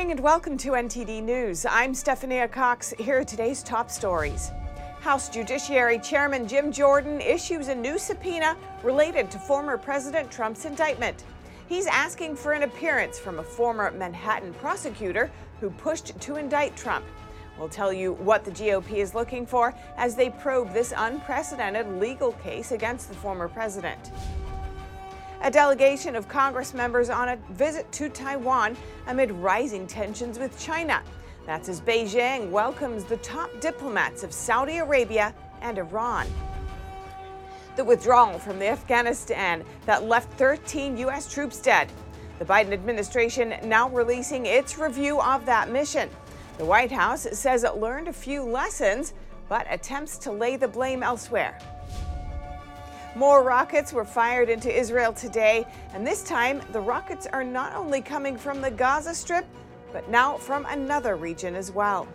evening and welcome to NTD News. I'm Stephanie Cox. Here are today's top stories. House Judiciary Chairman Jim Jordan issues a new subpoena related to former President Trump's indictment. He's asking for an appearance from a former Manhattan prosecutor who pushed to indict Trump. We'll tell you what the GOP is looking for as they probe this unprecedented legal case against the former president. A delegation of Congress members on a visit to Taiwan amid rising tensions with China. That's as Beijing welcomes the top diplomats of Saudi Arabia and Iran. The withdrawal from the Afghanistan that left 13 U.S. troops dead. The Biden administration now releasing its review of that mission. The White House says it learned a few lessons, but attempts to lay the blame elsewhere. More rockets were fired into Israel today, and this time the rockets are not only coming from the Gaza Strip, but now from another region as well.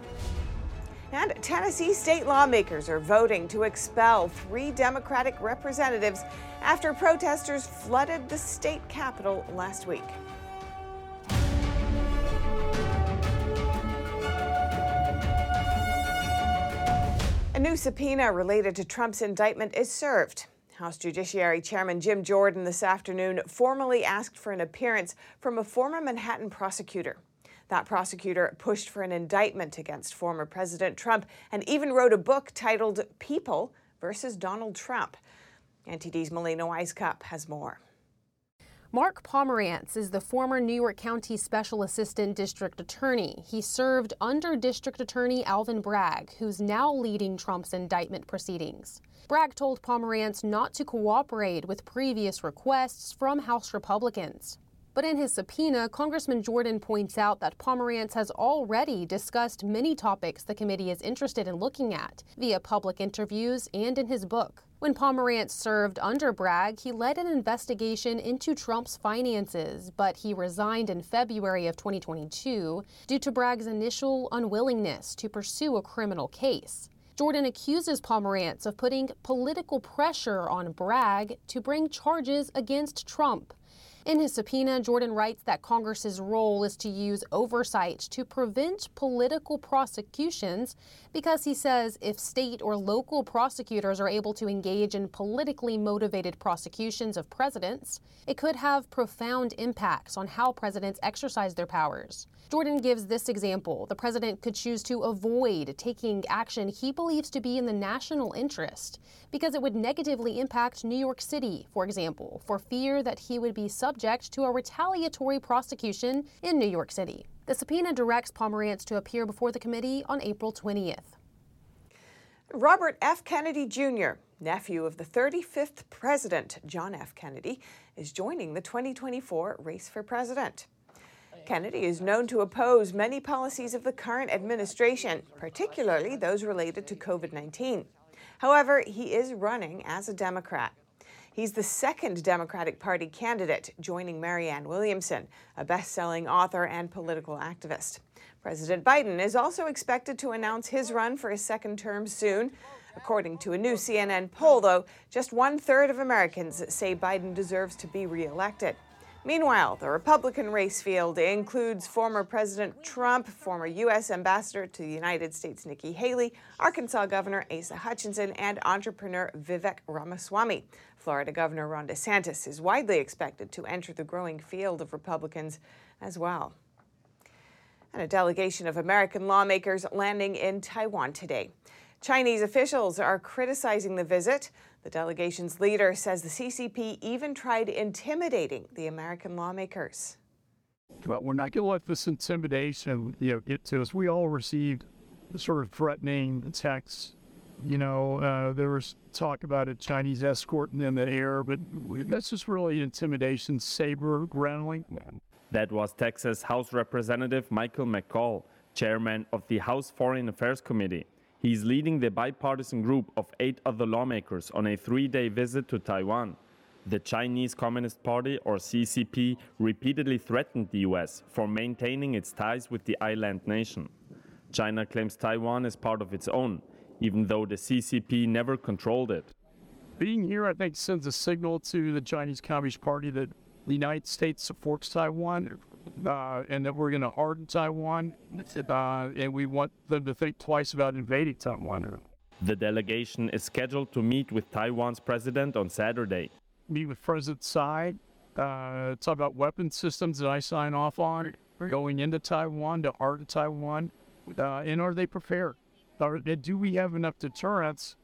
And Tennessee state lawmakers are voting to expel three Democratic representatives after protesters flooded the state capitol last week. A new subpoena related to Trump's indictment is served. House Judiciary Chairman Jim Jordan this afternoon formally asked for an appearance from a former Manhattan prosecutor. That prosecutor pushed for an indictment against former President Trump and even wrote a book titled People versus Donald Trump. NTD's Melina Wisecup has more. Mark Pomerantz is the former New York County Special Assistant District Attorney. He served under District Attorney Alvin Bragg, who's now leading Trump's indictment proceedings. Bragg told Pomerantz not to cooperate with previous requests from House Republicans. But in his subpoena, Congressman Jordan points out that Pomerantz has already discussed many topics the committee is interested in looking at via public interviews and in his book. When Pomerantz served under Bragg, he led an investigation into Trump's finances, but he resigned in February of 2022 due to Bragg's initial unwillingness to pursue a criminal case. Jordan accuses Pomerantz of putting political pressure on Bragg to bring charges against Trump. In his subpoena, Jordan writes that Congress's role is to use oversight to prevent political prosecutions because he says if state or local prosecutors are able to engage in politically motivated prosecutions of presidents, it could have profound impacts on how presidents exercise their powers. Jordan gives this example. The president could choose to avoid taking action he believes to be in the national interest because it would negatively impact New York City, for example, for fear that he would be subject to a retaliatory prosecution in New York City. The subpoena directs Pomerantz to appear before the committee on April 20th. Robert F. Kennedy Jr., nephew of the 35th President John F. Kennedy, is joining the 2024 race for president. Kennedy is known to oppose many policies of the current administration, particularly those related to COVID 19. However, he is running as a Democrat. He's the second Democratic Party candidate, joining Marianne Williamson, a best selling author and political activist. President Biden is also expected to announce his run for a second term soon. According to a new CNN poll, though, just one third of Americans say Biden deserves to be reelected. Meanwhile, the Republican race field includes former President Trump, former U.S. Ambassador to the United States Nikki Haley, Arkansas Governor Asa Hutchinson, and entrepreneur Vivek Ramaswamy. Florida Governor Ron DeSantis is widely expected to enter the growing field of Republicans as well. And a delegation of American lawmakers landing in Taiwan today. Chinese officials are criticizing the visit. The delegation's leader says the CCP even tried intimidating the American lawmakers. But we're not going to let this intimidation, you know, get to us. We all received sort of threatening texts. You know, uh, there was talk about a Chinese escort in the air, but that's just really intimidation, saber rattling. That was Texas House Representative Michael McCaul, chairman of the House Foreign Affairs Committee. He is leading the bipartisan group of eight other lawmakers on a three day visit to Taiwan. The Chinese Communist Party, or CCP, repeatedly threatened the US for maintaining its ties with the island nation. China claims Taiwan is part of its own, even though the CCP never controlled it. Being here, I think, sends a signal to the Chinese Communist Party that the United States supports Taiwan. Uh, and that we're going to harden Taiwan, uh, and we want them to think twice about invading Taiwan. The delegation is scheduled to meet with Taiwan's president on Saturday. Meet with President Tsai, uh, talk about weapon systems that I sign off on going into Taiwan to harden Taiwan, uh, and are they prepared? Are, do we have enough deterrence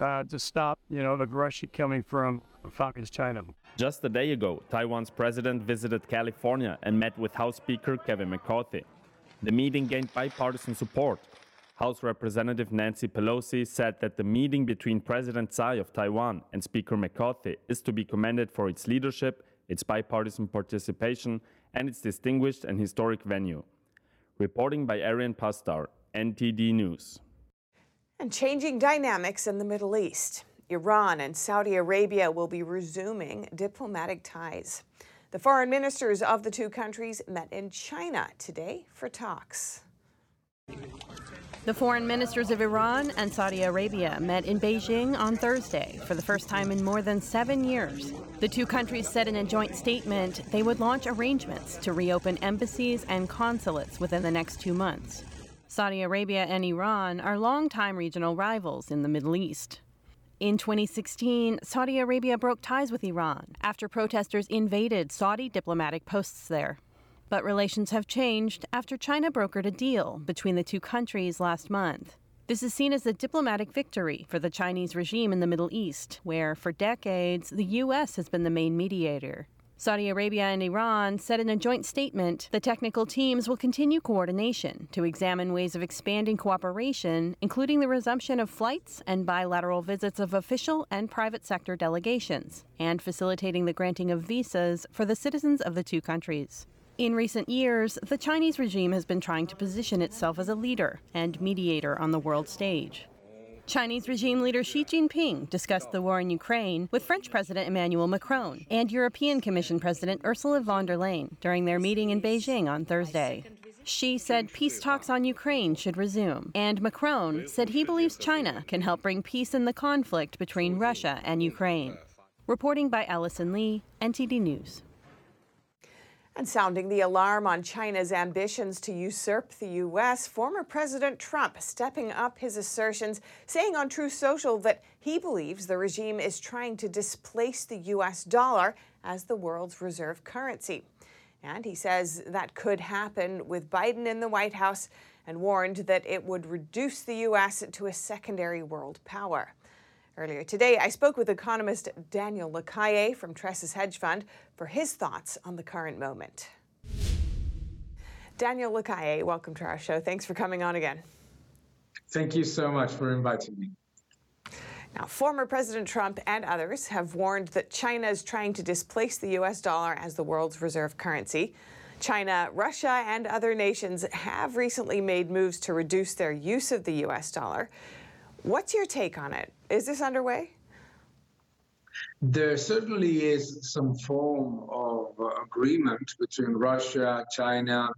uh, to stop, you know, the aggression coming from Communist China? Just a day ago, Taiwan's president visited California and met with House Speaker Kevin McCarthy. The meeting gained bipartisan support. House Representative Nancy Pelosi said that the meeting between President Tsai of Taiwan and Speaker McCarthy is to be commended for its leadership, its bipartisan participation, and its distinguished and historic venue. Reporting by Arian Pastar, NTD News. And changing dynamics in the Middle East. Iran and Saudi Arabia will be resuming diplomatic ties. The foreign ministers of the two countries met in China today for talks. The foreign ministers of Iran and Saudi Arabia met in Beijing on Thursday for the first time in more than seven years. The two countries said in a joint statement they would launch arrangements to reopen embassies and consulates within the next two months. Saudi Arabia and Iran are longtime regional rivals in the Middle East. In 2016, Saudi Arabia broke ties with Iran after protesters invaded Saudi diplomatic posts there. But relations have changed after China brokered a deal between the two countries last month. This is seen as a diplomatic victory for the Chinese regime in the Middle East, where for decades the U.S. has been the main mediator. Saudi Arabia and Iran said in a joint statement the technical teams will continue coordination to examine ways of expanding cooperation, including the resumption of flights and bilateral visits of official and private sector delegations, and facilitating the granting of visas for the citizens of the two countries. In recent years, the Chinese regime has been trying to position itself as a leader and mediator on the world stage. Chinese regime leader Xi Jinping discussed the war in Ukraine with French President Emmanuel Macron and European Commission President Ursula von der Leyen during their meeting in Beijing on Thursday. Xi said peace talks on Ukraine should resume, and Macron said he believes China can help bring peace in the conflict between Russia and Ukraine. Reporting by Allison Lee, NTD News. And sounding the alarm on China's ambitions to usurp the U.S., former President Trump stepping up his assertions, saying on Truth Social that he believes the regime is trying to displace the U.S. dollar as the world's reserve currency. And he says that could happen with Biden in the White House and warned that it would reduce the U.S. to a secondary world power. Earlier today, I spoke with economist Daniel Lacalle from Tressis Hedge Fund for his thoughts on the current moment. Daniel Lacalle, welcome to our show. Thanks for coming on again. Thank you so much for inviting me. Now, former President Trump and others have warned that China is trying to displace the U.S. dollar as the world's reserve currency. China, Russia, and other nations have recently made moves to reduce their use of the U.S. dollar. What's your take on it? Is this underway? There certainly is some form of uh, agreement between Russia, China,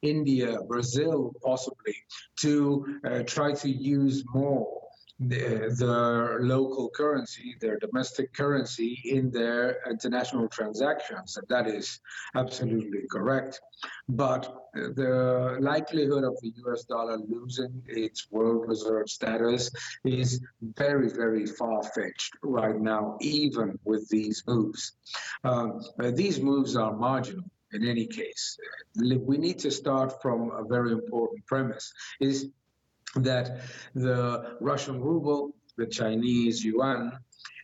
India, Brazil, possibly, to uh, try to use more the, their local currency, their domestic currency in their international transactions. And that is absolutely correct. But the likelihood of the US dollar losing its world reserve status is very, very far fetched right now, even with these moves. Um, these moves are marginal in any case. We need to start from a very important premise is that the Russian ruble, the Chinese yuan,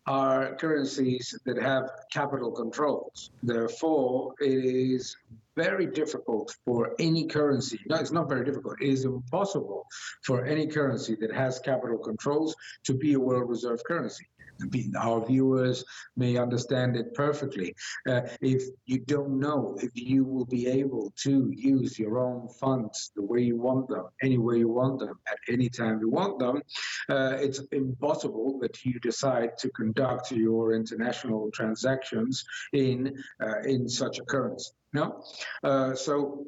are currencies that have capital controls. Therefore, it is very difficult for any currency. No, it's not very difficult. It is impossible for any currency that has capital controls to be a world reserve currency our viewers may understand it perfectly. Uh, if you don't know if you will be able to use your own funds the way you want them, any way you want them, at any time you want them, uh, it's impossible that you decide to conduct your international transactions in uh, in such a currency. No, uh, so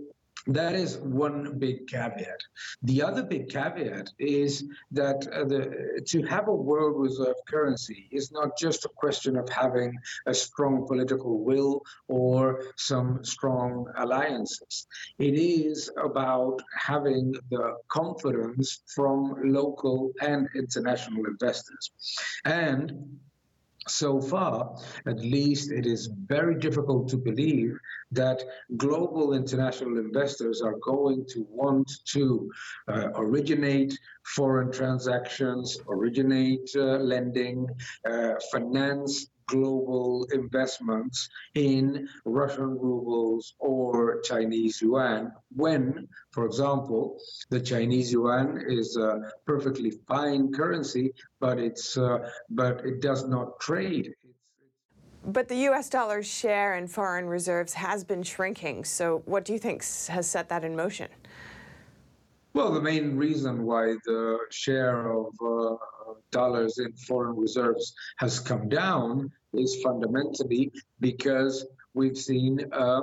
That is one big caveat. The other big caveat is that uh, the, to have a world reserve currency is not just a question of having a strong political will or some strong alliances. It is about having the confidence from local and international investors. And so far, at least, it is very difficult to believe that global international investors are going to want to uh, originate foreign transactions, originate uh, lending, uh, finance global investments in Russian rubles or Chinese yuan when, for example, the Chinese yuan is a perfectly fine currency, but it's uh, but it does not trade. But the US dollar's share in foreign reserves has been shrinking. So, what do you think has set that in motion? Well, the main reason why the share of uh, dollars in foreign reserves has come down is fundamentally because we've seen a,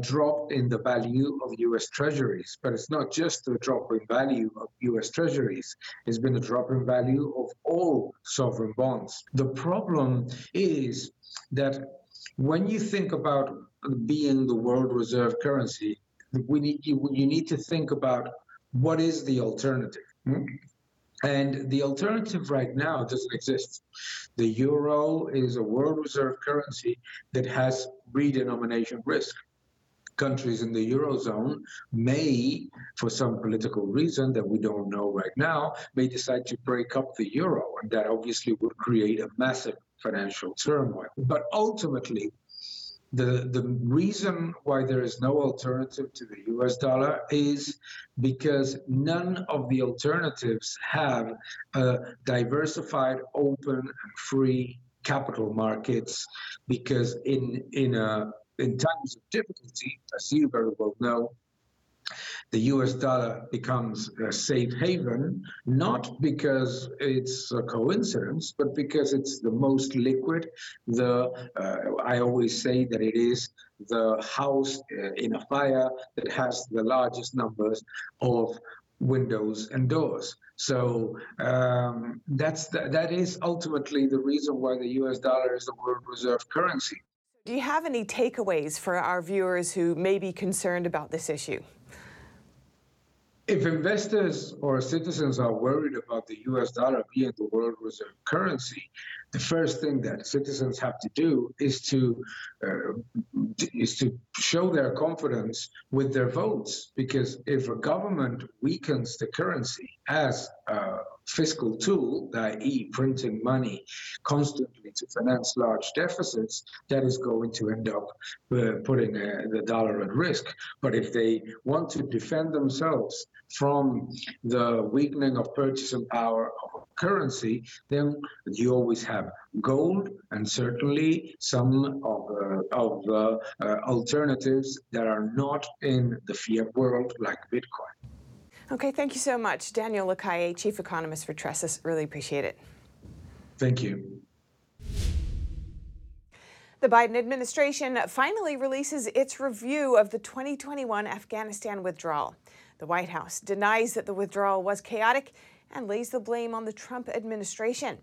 drop in the value of US treasuries. But it's not just a drop in value of US treasuries, it's been a drop in value of all sovereign bonds. The problem is that when you think about being the world reserve currency, we need, you, you need to think about what is the alternative. Hmm? And the alternative right now doesn't exist. The euro is a world reserve currency that has redenomination risk. Countries in the eurozone may, for some political reason that we don't know right now, may decide to break up the euro, and that obviously would create a massive financial turmoil. But ultimately, the, the reason why there is no alternative to the US dollar is because none of the alternatives have diversified, open, and free capital markets. Because in in a in times of difficulty, as you very well know, the US dollar becomes a safe haven, not because it's a coincidence, but because it's the most liquid. The uh, I always say that it is the house uh, in a fire that has the largest numbers of windows and doors. So um, that's the, that is ultimately the reason why the U.S. dollar is the world reserve currency. Do you have any takeaways for our viewers who may be concerned about this issue? If investors or citizens are worried about the US dollar being the world reserve currency, the first thing that citizens have to do is to uh, is to show their confidence with their votes. Because if a government weakens the currency as a fiscal tool, i.e., printing money constantly to finance large deficits, that is going to end up uh, putting uh, the dollar at risk. But if they want to defend themselves from the weakening of purchasing power of a currency, then you always have gold and certainly some of, uh, of the uh, alternatives that are not in the fiat world like Bitcoin. Okay, thank you so much. Daniel Lacalle, Chief Economist for Tressis. Really appreciate it. Thank you. The Biden administration finally releases its review of the 2021 Afghanistan withdrawal. The White House denies that the withdrawal was chaotic and lays the blame on the Trump administration.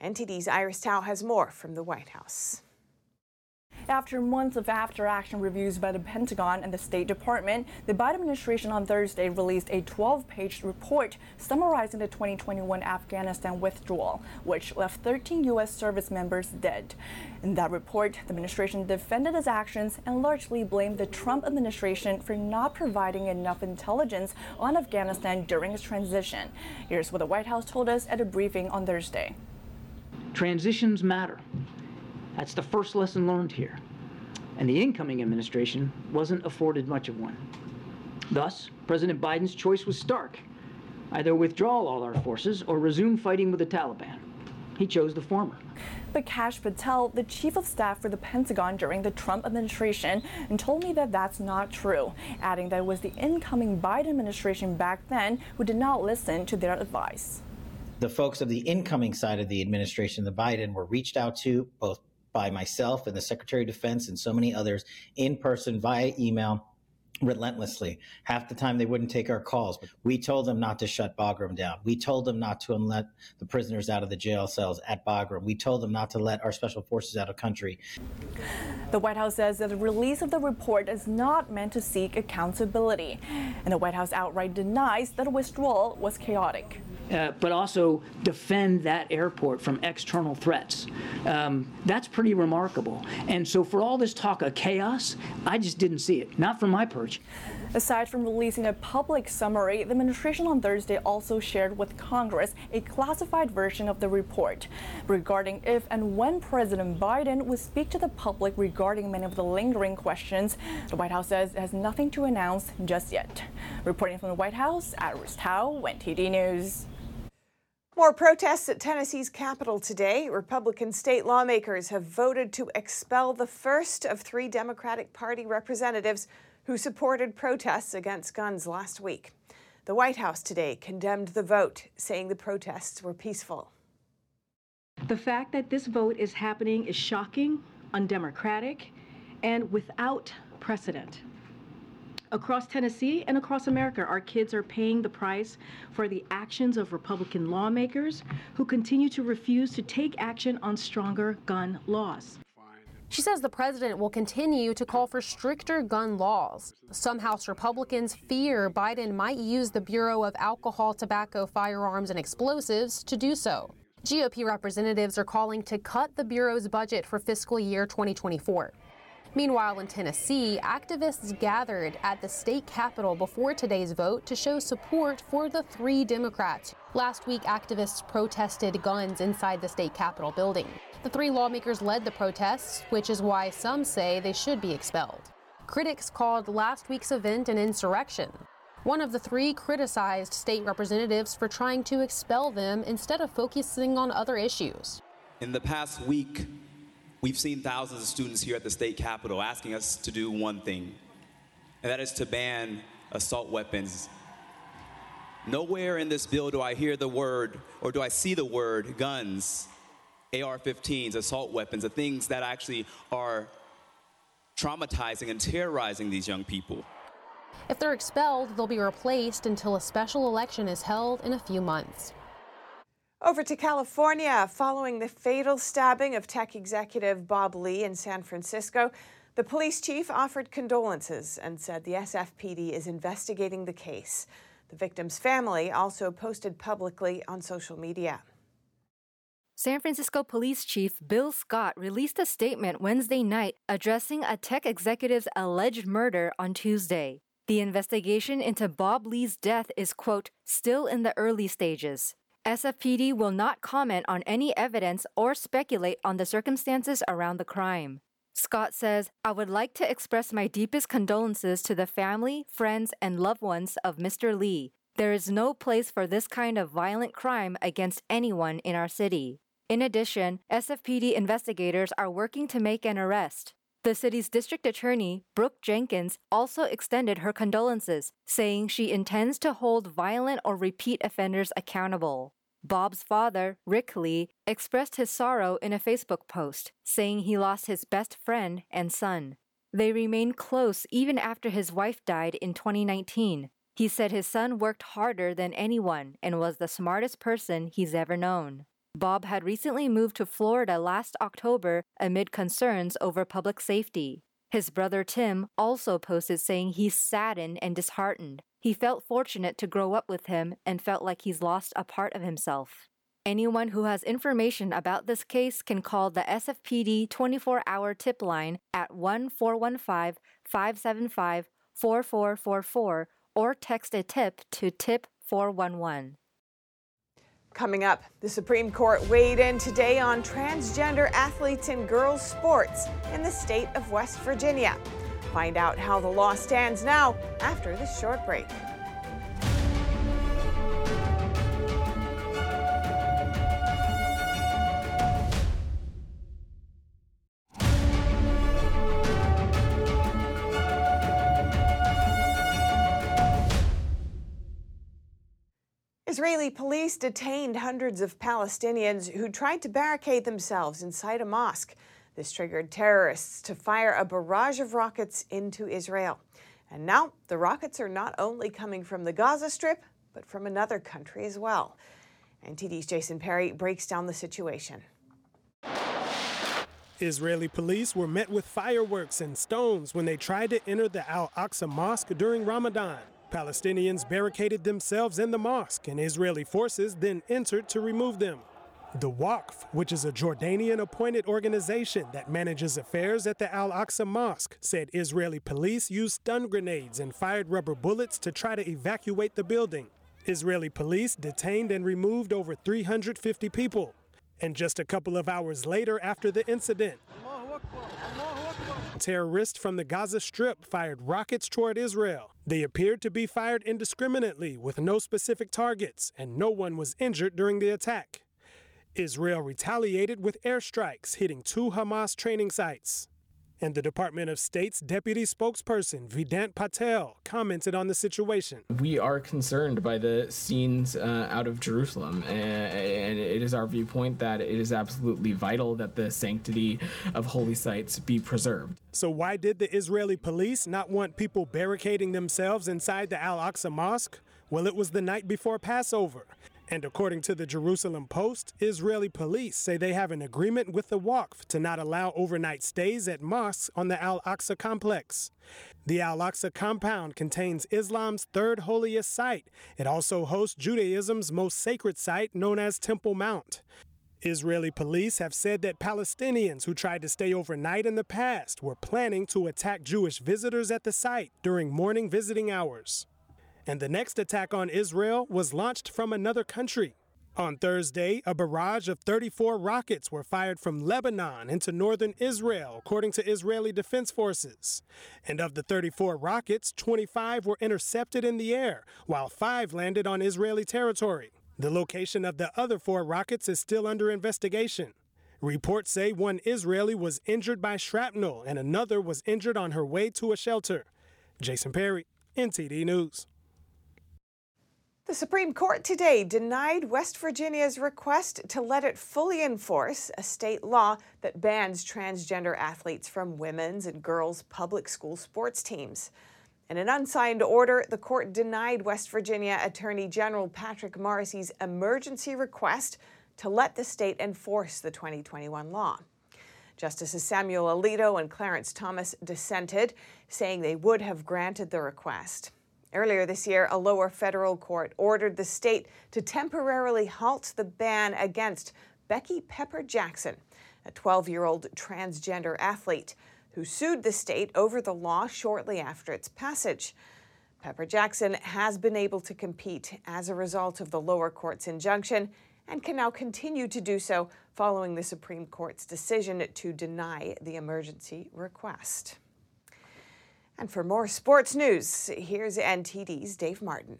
NTD's Iris Tao has more from the White House. After months of after action reviews by the Pentagon and the State Department, the Biden administration on Thursday released a 12 page report summarizing the 2021 Afghanistan withdrawal, which left 13 U.S. service members dead. In that report, the administration defended its actions and largely blamed the Trump administration for not providing enough intelligence on Afghanistan during its transition. Here's what the White House told us at a briefing on Thursday. Transitions matter. That's the first lesson learned here. And the incoming administration wasn't afforded much of one. Thus, President Biden's choice was stark either withdraw all our forces or resume fighting with the Taliban. He chose the former. But Kash Patel, the chief of staff for the Pentagon during the Trump administration, and told me that that's not true, adding that it was the incoming Biden administration back then who did not listen to their advice. The folks of the incoming side of the administration, the Biden, were reached out to both by myself and the Secretary of Defense and so many others in person via email relentlessly. Half the time they wouldn't take our calls. We told them not to shut Bagram down. We told them not to let the prisoners out of the jail cells at Bagram. We told them not to let our special forces out of country. The White House says that the release of the report is not meant to seek accountability. And the White House outright denies that a withdrawal was chaotic. Uh, but also defend that airport from external threats. Um, that's pretty remarkable. And so, for all this talk of chaos, I just didn't see it, not from my perch. Aside from releasing a public summary, the administration on Thursday also shared with Congress a classified version of the report regarding if and when President Biden would speak to the public regarding many of the lingering questions. The White House says it has nothing to announce just yet. Reporting from the White House, Iris Tao, NTD News. More protests at Tennessee's capital today. Republican state lawmakers have voted to expel the first of three Democratic Party representatives who supported protests against guns last week. The White House today condemned the vote, saying the protests were peaceful. The fact that this vote is happening is shocking, undemocratic, and without precedent. Across Tennessee and across America, our kids are paying the price for the actions of Republican lawmakers who continue to refuse to take action on stronger gun laws. She says the president will continue to call for stricter gun laws. Some House Republicans fear Biden might use the Bureau of Alcohol, Tobacco, Firearms, and Explosives to do so. GOP representatives are calling to cut the Bureau's budget for fiscal year 2024. Meanwhile, in Tennessee, activists gathered at the state capitol before today's vote to show support for the three Democrats. Last week, activists protested guns inside the state capitol building. The three lawmakers led the protests, which is why some say they should be expelled. Critics called last week's event an insurrection. One of the three criticized state representatives for trying to expel them instead of focusing on other issues. In the past week, we've seen thousands of students here at the state capitol asking us to do one thing, and that is to ban assault weapons. Nowhere in this bill do I hear the word or do I see the word guns, AR 15s, assault weapons, the things that actually are traumatizing and terrorizing these young people. If they're expelled, they'll be replaced until a special election is held in a few months. Over to California. Following the fatal stabbing of tech executive Bob Lee in San Francisco, the police chief offered condolences and said the SFPD is investigating the case. The victim's family also posted publicly on social media. San Francisco Police Chief Bill Scott released a statement Wednesday night addressing a tech executive's alleged murder on Tuesday. The investigation into Bob Lee's death is, quote, still in the early stages. SFPD will not comment on any evidence or speculate on the circumstances around the crime. Scott says, I would like to express my deepest condolences to the family, friends, and loved ones of Mr. Lee. There is no place for this kind of violent crime against anyone in our city. In addition, SFPD investigators are working to make an arrest. The city's district attorney, Brooke Jenkins, also extended her condolences, saying she intends to hold violent or repeat offenders accountable. Bob's father, Rick Lee, expressed his sorrow in a Facebook post, saying he lost his best friend and son. They remained close even after his wife died in 2019. He said his son worked harder than anyone and was the smartest person he's ever known. Bob had recently moved to Florida last October amid concerns over public safety. His brother Tim also posted saying he's saddened and disheartened. He felt fortunate to grow up with him and felt like he's lost a part of himself. Anyone who has information about this case can call the SFPD 24 hour tip line at 1 415 575 4444 or text a tip to tip 411. Coming up, the Supreme Court weighed in today on transgender athletes in girls' sports in the state of West Virginia. Find out how the law stands now after this short break. Israeli police detained hundreds of Palestinians who tried to barricade themselves inside a mosque. This triggered terrorists to fire a barrage of rockets into Israel. And now the rockets are not only coming from the Gaza Strip, but from another country as well. NTD's Jason Perry breaks down the situation. Israeli police were met with fireworks and stones when they tried to enter the Al Aqsa Mosque during Ramadan. Palestinians barricaded themselves in the mosque, and Israeli forces then entered to remove them. The Waqf, which is a Jordanian appointed organization that manages affairs at the Al Aqsa Mosque, said Israeli police used stun grenades and fired rubber bullets to try to evacuate the building. Israeli police detained and removed over 350 people. And just a couple of hours later after the incident, terrorists from the Gaza Strip fired rockets toward Israel. They appeared to be fired indiscriminately with no specific targets, and no one was injured during the attack. Israel retaliated with airstrikes hitting two Hamas training sites. And the Department of State's deputy spokesperson, Vedant Patel, commented on the situation. We are concerned by the scenes uh, out of Jerusalem, and it is our viewpoint that it is absolutely vital that the sanctity of holy sites be preserved. So, why did the Israeli police not want people barricading themselves inside the Al Aqsa Mosque? Well, it was the night before Passover. And according to the Jerusalem Post, Israeli police say they have an agreement with the Waqf to not allow overnight stays at mosques on the Al Aqsa complex. The Al Aqsa compound contains Islam's third holiest site. It also hosts Judaism's most sacred site, known as Temple Mount. Israeli police have said that Palestinians who tried to stay overnight in the past were planning to attack Jewish visitors at the site during morning visiting hours. And the next attack on Israel was launched from another country. On Thursday, a barrage of 34 rockets were fired from Lebanon into northern Israel, according to Israeli Defense Forces. And of the 34 rockets, 25 were intercepted in the air, while five landed on Israeli territory. The location of the other four rockets is still under investigation. Reports say one Israeli was injured by shrapnel and another was injured on her way to a shelter. Jason Perry, NTD News. The Supreme Court today denied West Virginia's request to let it fully enforce a state law that bans transgender athletes from women's and girls' public school sports teams. In an unsigned order, the court denied West Virginia Attorney General Patrick Morrisey's emergency request to let the state enforce the 2021 law. Justices Samuel Alito and Clarence Thomas dissented, saying they would have granted the request. Earlier this year, a lower federal court ordered the state to temporarily halt the ban against Becky Pepper Jackson, a 12 year old transgender athlete who sued the state over the law shortly after its passage. Pepper Jackson has been able to compete as a result of the lower court's injunction and can now continue to do so following the Supreme Court's decision to deny the emergency request. And for more sports news, here's NTD's Dave Martin.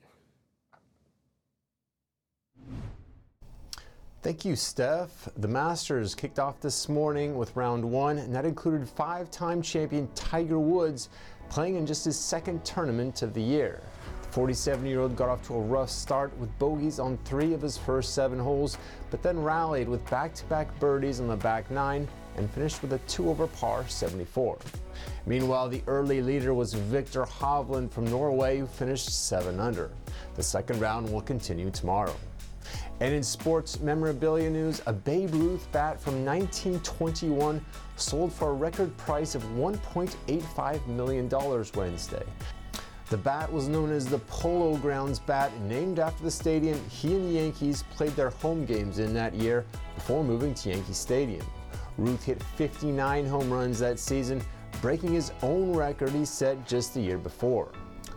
Thank you, Steph. The Masters kicked off this morning with round one, and that included five time champion Tiger Woods playing in just his second tournament of the year. The 47 year old got off to a rough start with bogeys on three of his first seven holes, but then rallied with back to back birdies on the back nine and finished with a two over par 74. Meanwhile, the early leader was Viktor Hovland from Norway, who finished 7 under. The second round will continue tomorrow. And in sports memorabilia news, a Babe Ruth bat from 1921 sold for a record price of $1.85 million Wednesday. The bat was known as the Polo Grounds bat, named after the stadium he and the Yankees played their home games in that year before moving to Yankee Stadium. Ruth hit 59 home runs that season, breaking his own record he set just the year before.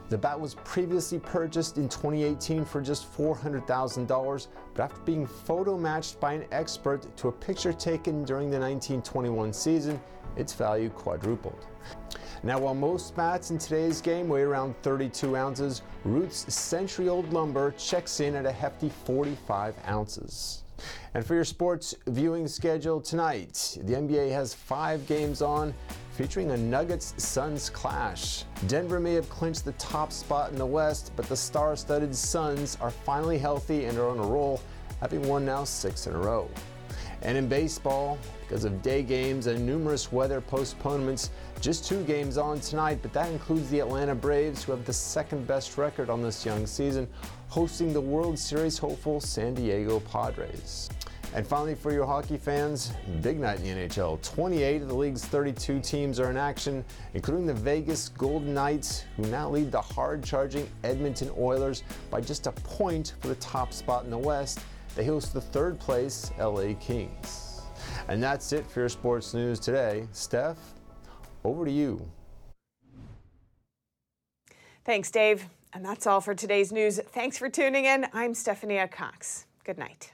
The bat was previously purchased in 2018 for just $400,000, but after being photo matched by an expert to a picture taken during the 1921 season, its value quadrupled. Now, while most bats in today's game weigh around 32 ounces, Ruth's century old lumber checks in at a hefty 45 ounces. And for your sports viewing schedule tonight, the NBA has five games on featuring a Nuggets Suns clash. Denver may have clinched the top spot in the West, but the star studded Suns are finally healthy and are on a roll, having won now six in a row. And in baseball, because of day games and numerous weather postponements, just two games on tonight, but that includes the Atlanta Braves, who have the second best record on this young season, hosting the World Series hopeful San Diego Padres. And finally, for your hockey fans, big night in the NHL. 28 of the league's 32 teams are in action, including the Vegas Golden Knights, who now lead the hard charging Edmonton Oilers by just a point for the top spot in the West. They host the third place LA Kings. And that's it for your sports news today. Steph, over to you. Thanks, Dave. And that's all for today's news. Thanks for tuning in. I'm Stephanie Cox. Good night.